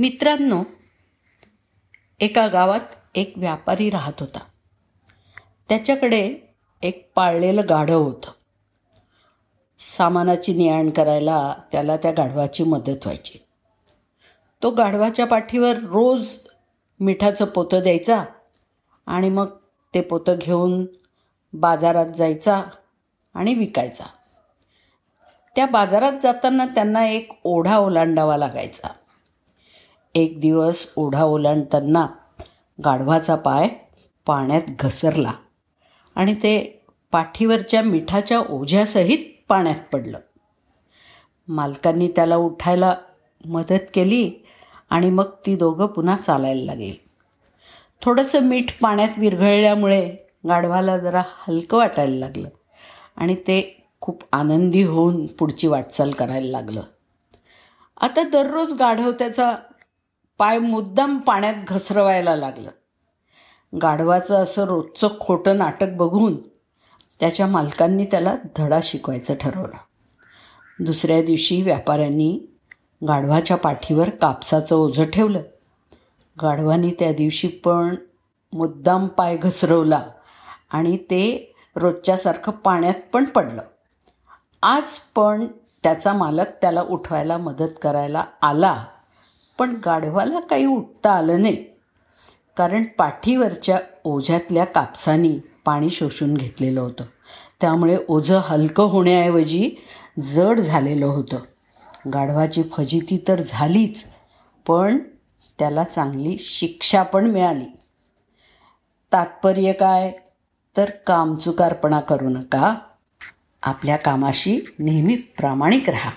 मित्रांनो एका गावात एक व्यापारी राहत होता. त्याच्याकडे एक पाळलेलं गाढव होतं. सामानाची नियाण करायला त्याला त्या गाढवाची मदत व्हायची. तो गाढवाच्या पाठीवर रोज मिठाचं पोतं द्यायचा आणि मग ते पोतं घेऊन बाजारात जायचा आणि विकायचा. त्या बाजारात जाताना त्यांना एक ओढा ओलांडावा लागायचा. एक दिवस ओढा ओलांडताना गाढवाचा पाय पाण्यात घसरला आणि ते पाठीवरच्या मिठाच्या ओझ्यासहित पाण्यात पडलं. मालकांनी त्याला उठायला मदत केली आणि मग ती दोघं पुन्हा चालायला लागली. थोडंसं मीठ पाण्यात विरघळल्यामुळे गाढवाला जरा हलकं वाटायला लागलं आणि ते खूप आनंदी होऊन पुढची वाटचाल करायला लागलं. आता दररोज गाढव त्याचा पाय मुद्दाम पाण्यात घसरवायला लागलं. गाढवाचं असं रोजचं खोटं नाटक बघून त्याच्या मालकांनी त्याला धडा शिकवायचं ठरवलं. दुसऱ्या दिवशी व्यापाऱ्यांनी गाढवाच्या पाठीवर कापसाचं ओझं ठेवलं. गाढवानी त्या दिवशी पण मुद्दाम पाय घसरवला आणि ते रोजच्यासारखं पाण्यात पण पडलं. आज पण त्याचा मालक त्याला उठवायला मदत करायला आला पण गाढवाला काही उठता आलं नाही. कारण पाठीवरच्या ओझ्यातल्या कापसानी पाणी शोषून घेतलेलं होतं. त्यामुळे ओझं हलकं होण्याऐवजी जड झालेलं होतं. गाढवाची फजिती तर झालीच पण त्याला चांगली शिक्षा पण मिळाली. तात्पर्य काय? तर कामचुकारपणा करू नका. आपल्या कामाशी नेहमी प्रामाणिक राहा.